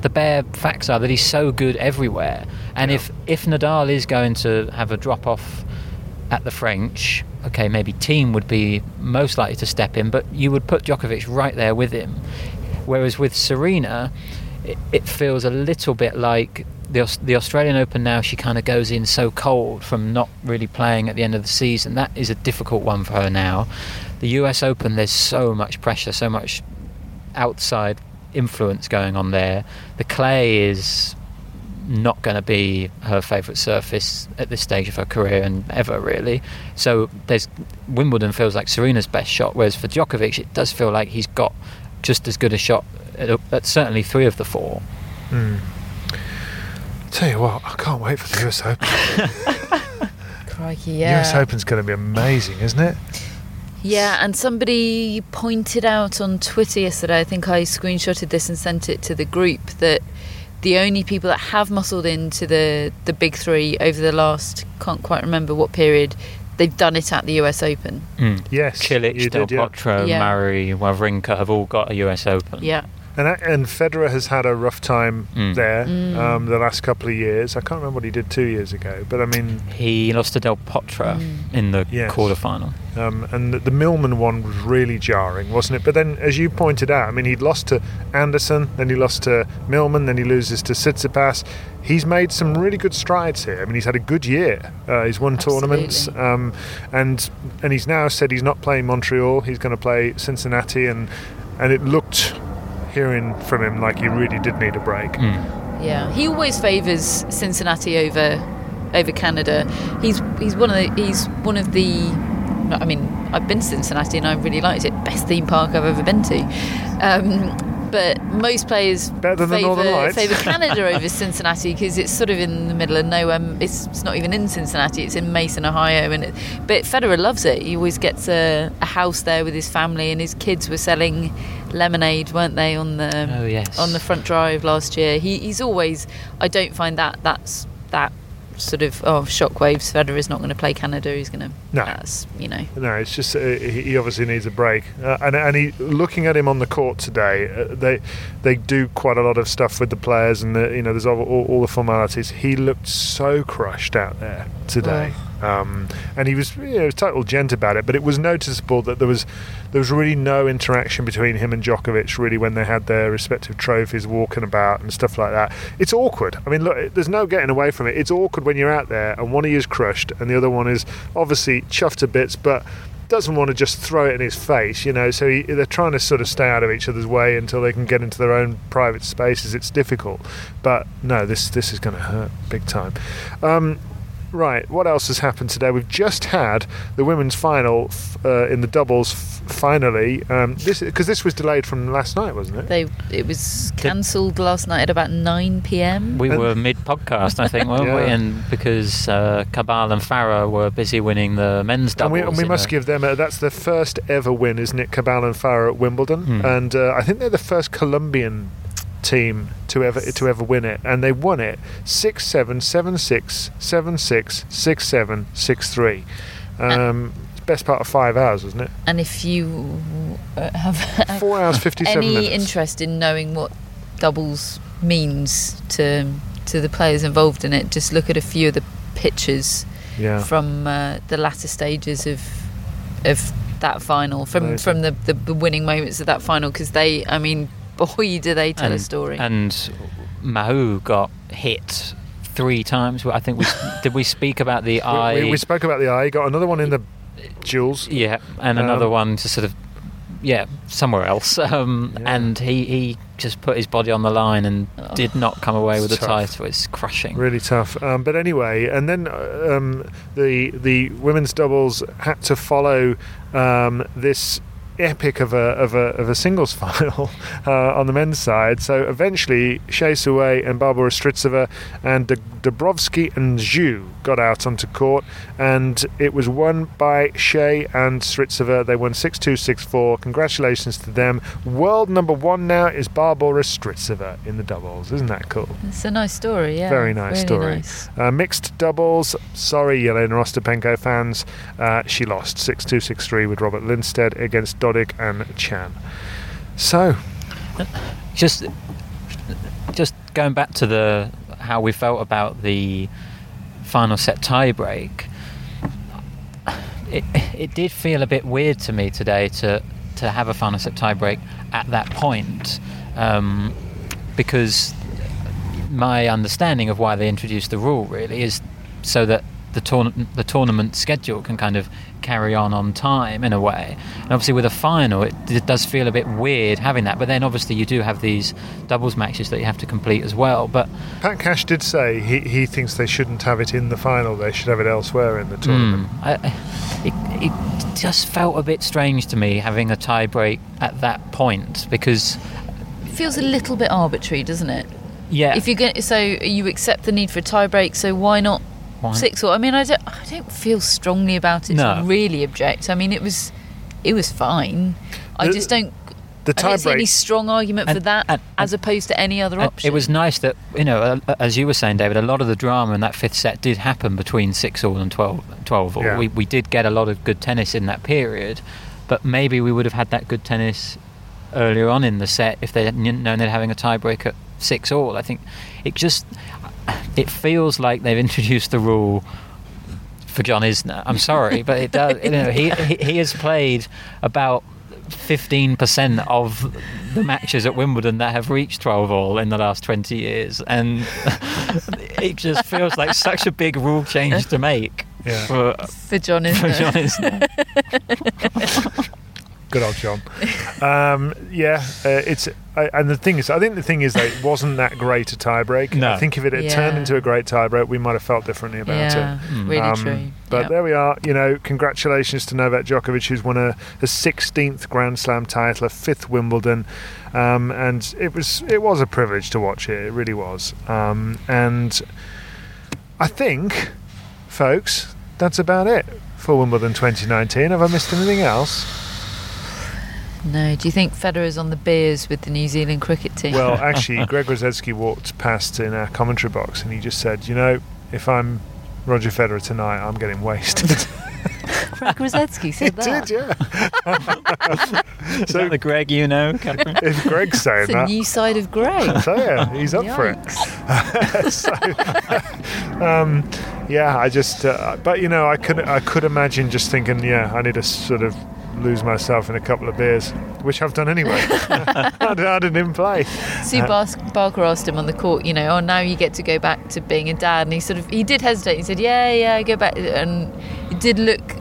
the bare facts are that he's so good everywhere. And if if Nadal is going to have a drop off at the French, okay, maybe Thiem would be most likely to step in, but you would put Djokovic right there with him. Whereas with Serena, it, it feels a little bit like the the Australian Open now. She kind of goes in so cold from not really playing at the end of the season. That is a difficult one for her now. The U.S. Open, there's so much pressure, so much outside influence going on there. The clay is not going to be her favourite surface at this stage of her career and ever really. So there's Wimbledon feels like Serena's best shot, whereas for Djokovic it does feel like he's got just as good a shot at, at certainly three of the four. Hmm. Tell you what, I can't wait for the US Open. *laughs* Crikey, yeah. US Open's going to be amazing, isn't it? Yeah, and somebody pointed out on Twitter yesterday, I think I screenshotted this and sent it to the group, that the only people that have muscled into the, the big three over the last, can't quite remember what period, they've done it at the US Open. Yes, Cilic, you Del did. Potro, Yeah. Murray, Wawrinka have all got a US Open. Yeah. And that- and Federer has had a rough time Mm. there Mm. um, the last couple of years. I can't remember what he did two years ago, but I mean, He lost to Del Potro in the Yes. quarterfinal. Um, and the, the Millman one was really jarring, wasn't it? But then, as you pointed out, I mean, he'd lost to Anderson, then he lost to Millman, then he loses to Tsitsipas. He's made some really good strides here. I mean, he's had a good year. Uh, he's won tournaments, um, and and he's now said he's not playing Montreal. He's going to play Cincinnati, and and it looked, hearing from him, like he really did need a break. Yeah, he always favours Cincinnati over over Canada. He's he's one of the he's one of the. I mean, I've been to Cincinnati and I really liked it. Best theme park I've ever been to. Um, but most players Better than the Northern favour, Lights. favour *laughs* Canada over Cincinnati because it's sort of in the middle of nowhere. It's, it's not even in Cincinnati. It's in Mason, Ohio. And it, but Federer loves it. He always gets a, a house there with his family, and his kids were selling lemonade, weren't they, on the Oh, yes. on the front drive last year. He, he's always. I don't find that that's that sort of oh shockwaves. Federer is not going to play Canada. He's going to. No. That's you know. No, it's just uh, he obviously needs a break, uh, and and he looking at him on the court today. Uh, they they do quite a lot of stuff with the players, and the, you know there's all, all, all the formalities. He looked so crushed out there today, um, and he was you know total gent about it. But it was noticeable that there was there was really no interaction between him and Djokovic really when they had their respective trophies walking about and stuff like that. It's awkward. I mean, look, there's no getting away from it. It's awkward when you're out there and one of you is crushed and the other one is obviously chuffed to bits, but doesn't want to just throw it in his face, you know. So he, they're trying to sort of stay out of each other's way until they can get into their own private spaces. It's difficult, but no, this this is going to hurt big time. Um, right, what else has happened today? We've just had the women's final f- uh, in the doubles. F- finally, um, this because this was delayed from last night, wasn't it? They it was cancelled last night at about nine p.m. We And- were mid podcast, I think, weren't we? And because uh, Cabal and Farah were busy winning the men's And doubles. we, and we must a- give them a, that's their first ever win, isn't it? Cabal and Farah at Wimbledon, Hmm. and uh, I think they're the first Colombian team to ever to ever win it, and they won it six seven seven six seven six six seven six three. Um, best part of five hours, wasn't it? And if you uh, have Four hours fifty seven any minutes. interest in knowing what doubles means to to the players involved in it, just look at a few of the pictures yeah. from uh, the latter stages of of that final, from Amazing. from the, the, the winning moments of that final, because they, I mean, boy, do they tell and, a story. And Mahut got hit three times. I think we *laughs* did. We speak about the eye. we, we, we spoke about the eye. Got another one in the jewels. Yeah, and another Um, one to sort of yeah somewhere else. *laughs* Um, Yeah. And he, he just put his body on the line and Oh. did not come away with the Tough. title. It's crushing. Really tough. Um, but anyway, and then um, the the women's doubles had to follow um, this epic of a of a of a singles *laughs* final uh, on the men's side. So eventually, Hsieh Sue and Barbora Strycova and D- Dabrowski and Xu got out onto court, and it was won by Hsieh and Strycova. They won 6-2, 6-4. Congratulations to them. World number one now is Barbora Strycova in the doubles. Isn't that cool? it's a nice story, yeah. Very nice really story. nice. Uh, mixed doubles. Sorry, Jelena Ostapenko fans. Uh, she lost 6 2 6 3 with Robert Lindstedt against Dodig and Chan. So, just just going back to the how we felt about the final set tiebreak it, it did feel a bit weird to me today to to have a final set tiebreak at that point um, because my understanding of why they introduced the rule really is so that the, tourna- the tournament schedule can kind of carry on on time in a way. And obviously, with a final, it, it does feel a bit weird having that. But then, obviously, you do have these doubles matches that you have to complete as well. But Pat Cash did say he, he thinks they shouldn't have it in the final, they should have it elsewhere in the tournament. Mm, I, I- it, it just felt a bit strange to me having a tie break at that point because, It feels a little bit arbitrary, doesn't it? yeah, If you get so you accept the need for a tie break, so why not Why- six? Or I mean, I don't, I don't feel strongly about it. No. To really object. I mean, it was, it was fine. I The- just don't. The I don't see any strong argument for And- that, and- as opposed to any other And option. It was nice that you know, uh, as you were saying, David, a lot of the drama in that fifth set did happen between six all and 12, 12 all. Yeah. We we did get a lot of good tennis in that period, but maybe we would have had that good tennis earlier on in the set if they hadn't known they're having a tiebreak at six all. I think it just it feels like they've introduced the rule for John Isner. I'm sorry, but it does. You know, he, he he has played about. 15% of the matches at Wimbledon that have reached 12 all in the last 20 years and *laughs* it just feels like such a big rule change to make Yeah. for, for John, isn't for? John Isner. *laughs* Good old John. Um, yeah, uh, it's I, and the thing is, I think the thing is that it wasn't that great a tiebreak. No. I think if it had turned into a great tiebreak, we might have felt differently about yeah, it. really Um, true. But Yeah. there we are. You know, congratulations to Novak Djokovic, who's won a, a 16th Grand Slam title, a fifth Wimbledon, um, and it was it was a privilege to watch it. It really was. Um, and I think, folks, that's about it for Wimbledon 2019. Have I missed anything else? No, do you think Federer's on the beers with the New Zealand cricket team? Well, *laughs* actually, Greg Rusedski walked past in our commentary box and he just said, "You know, if I'm Roger Federer tonight, I'm getting wasted." *laughs* Greg Rusedski *laughs* he said that. did, yeah. Is that the Greg you know, Catherine? if Greg's saying It's a that, new side of Greg. so yeah, he's up for it. So, um, yeah, I just, uh, but you know, I could, I could imagine just thinking, yeah, I need to sort of lose myself in a couple of beers, which I've done anyway. *laughs* *laughs* I didn't even play. Sue uh, Bas- Barker asked him on the court, you know, oh, now you get to go back to being a dad. And he sort of, he did hesitate. He said, yeah, yeah, I go back. And it did look,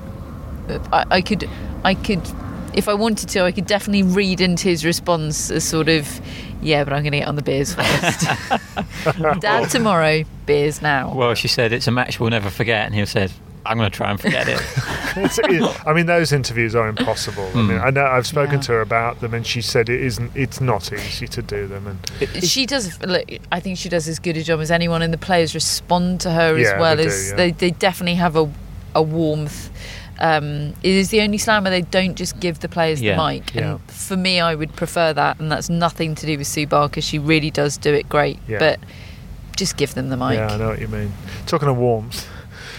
uh, I, I could, I could if I wanted to, I could definitely read into his response as sort of, yeah, but I'm going to get on the beers *laughs* first. Dad tomorrow, beers now. Well, she said it's a match we'll never forget, and he said, "I'm going to try and forget it." *laughs* It's- it- I mean, those interviews are impossible. I mean, Mm. I know I've spoken Yeah. to her about them, and she said it isn't. It's not easy to do them, and She does. Look, I think she does as good a job as anyone, and the players respond to her Yeah, as well they do, as yeah. they, they definitely have a a warmth. Um, it is the only slam where they don't just give the players Yeah, the mic, yeah. and for me, I would prefer that, and that's nothing to do with Sue Barker. She really does do it great, Yeah. but just give them the mic. yeah, I know what you mean. Talking of warmth.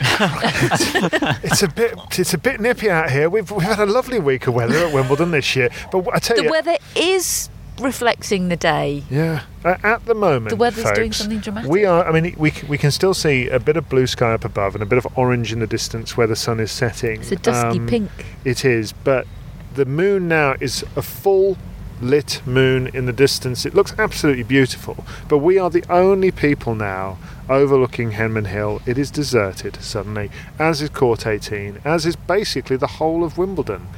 *laughs* it's a bit it's a bit nippy out here. We've we've had a lovely week of weather at Wimbledon this year, but I tell The you, weather is reflecting the day. Yeah, uh, at the moment, The weather's doing something dramatic. We are. I mean, we we can still see a bit of blue sky up above and a bit of orange in the distance where the sun is setting. It's a dusky Um, pink. It is, but the moon now is a full lit moon in the distance. It looks absolutely beautiful. But we are the only people now overlooking Henman Hill. It is deserted suddenly, as is Court 18, as is basically the whole of Wimbledon.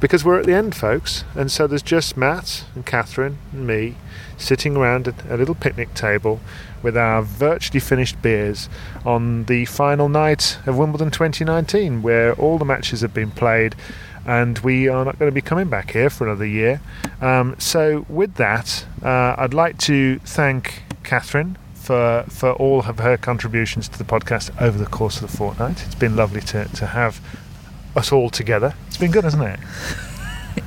Because we're at the end, folks, and so there's just Matt and Catherine and me sitting around a, little picnic table with our virtually finished beers on the final night of Wimbledon 2019, where all the matches have been played, and we are not going to be coming back here for another year. Um, so, with that, uh, I'd like to thank Catherine for for all of her contributions to the podcast over the course of the fortnight. It's been lovely to, to have us all together. It's been good, hasn't it? *laughs*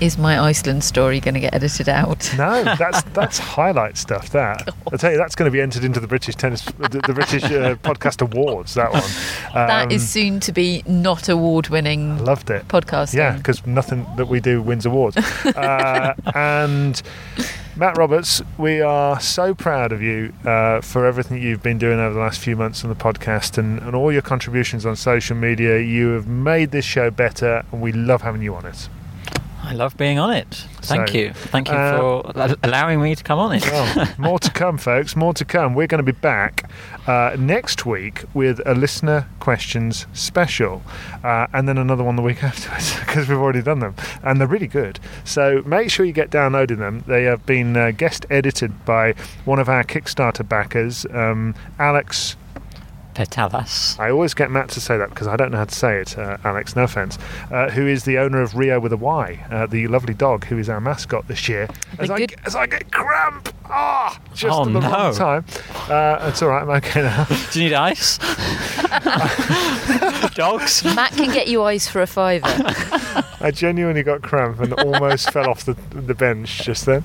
Is my Iceland story going to get edited out? No, *laughs* that's that's highlight stuff. That I tell you, that's going to be entered into the British tennis, the, the British uh, *laughs* podcast awards. That one. that Um, is soon to be not award-winning loved it. podcasting. Yeah, because nothing that we do wins awards. *laughs* uh, and Matt Roberts, we are so proud of you uh, for everything you've been doing over the last few months on the podcast and, and all your contributions on social media. You have made this show better, and we love having you on it. I love being on it. Thank So, you. Thank you uh, for allowing me to come on it. Well, *laughs* more to come, folks. More to come. We're going to be back uh, next week with a listener questions special, uh, and then another one the week *laughs* afterwards because we've already done them, and they're really good. So make sure you get downloading them. They have been uh, guest edited by one of our Kickstarter backers, um, Alex. Petalas. I always get Matt to say that because I don't know how to say it, uh, Alex, no offence, uh, who is the owner of Rio with a Y, uh, the lovely dog who is our mascot this year. As, The I, get- as I get cramp! Ah! just Oh, at the wrong time. Uh, it's all right, I'm okay now. *laughs* Do you need ice? *laughs* *laughs* *laughs* Dogs? *laughs* Matt can get you ice for a fiver. *laughs* I genuinely got cramp and almost fell off the, the bench just then.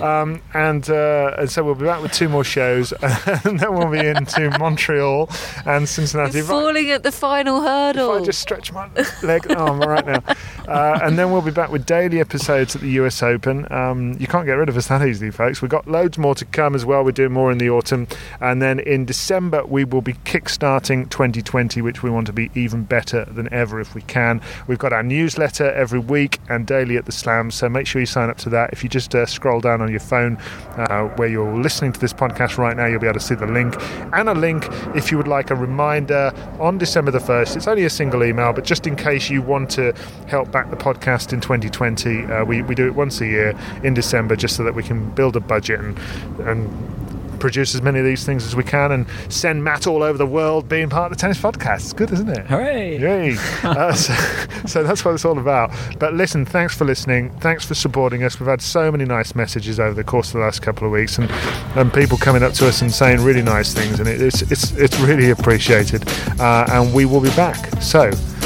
Um, and, uh, and so we'll be back with two more shows, and then we'll be into Montreal and Cincinnati. Right- Falling at the final hurdle. If I just stretch my leg, oh, I'm all right now. Uh, and then we'll be back with daily episodes at the US Open. Um, you can't get rid of us that easily, folks. We've got loads more to come as well. We're doing more in the autumn. And then in December, we will be kickstarting 2020, which we want to be even better than ever if we can. We've got our newsletter every week and daily at the Slam. So make sure you sign up to that. If you just uh, scroll down on your phone uh, where you're listening to this podcast right now, you'll be able to see the link. And a link if you would like a reminder on December the 1st. It's only a single email, but just in case you want to help back the podcast in 2020, uh, we, we do it once a year in December just so that we can build a budget and, and produce as many of these things as we can and send Matt all over the world being part of the tennis podcast. It's good, isn't it? Hooray! Yay! *laughs* uh, so, so that's what it's all about. But listen, thanks for listening. Thanks for supporting us. We've had so many nice messages over the course of the last couple of weeks, and, and people coming up to us and saying really nice things, and it, it's it's it's really appreciated. Uh, and we will be back. So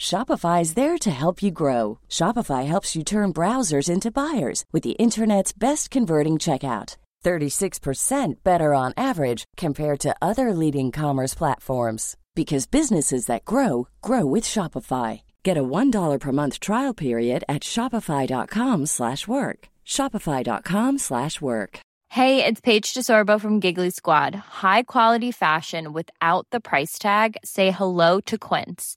Shopify is there to help you grow. Shopify helps you turn browsers into buyers with the internet's best converting checkout. 36% better on average compared to other leading commerce platforms because businesses that grow grow with Shopify. Get a $1 per month trial period at shopify.com/work. Shopify.com slash work. Hey, it's Paige DeSorbo from Giggly Squad. High quality fashion without the price tag. Say hello to Quince.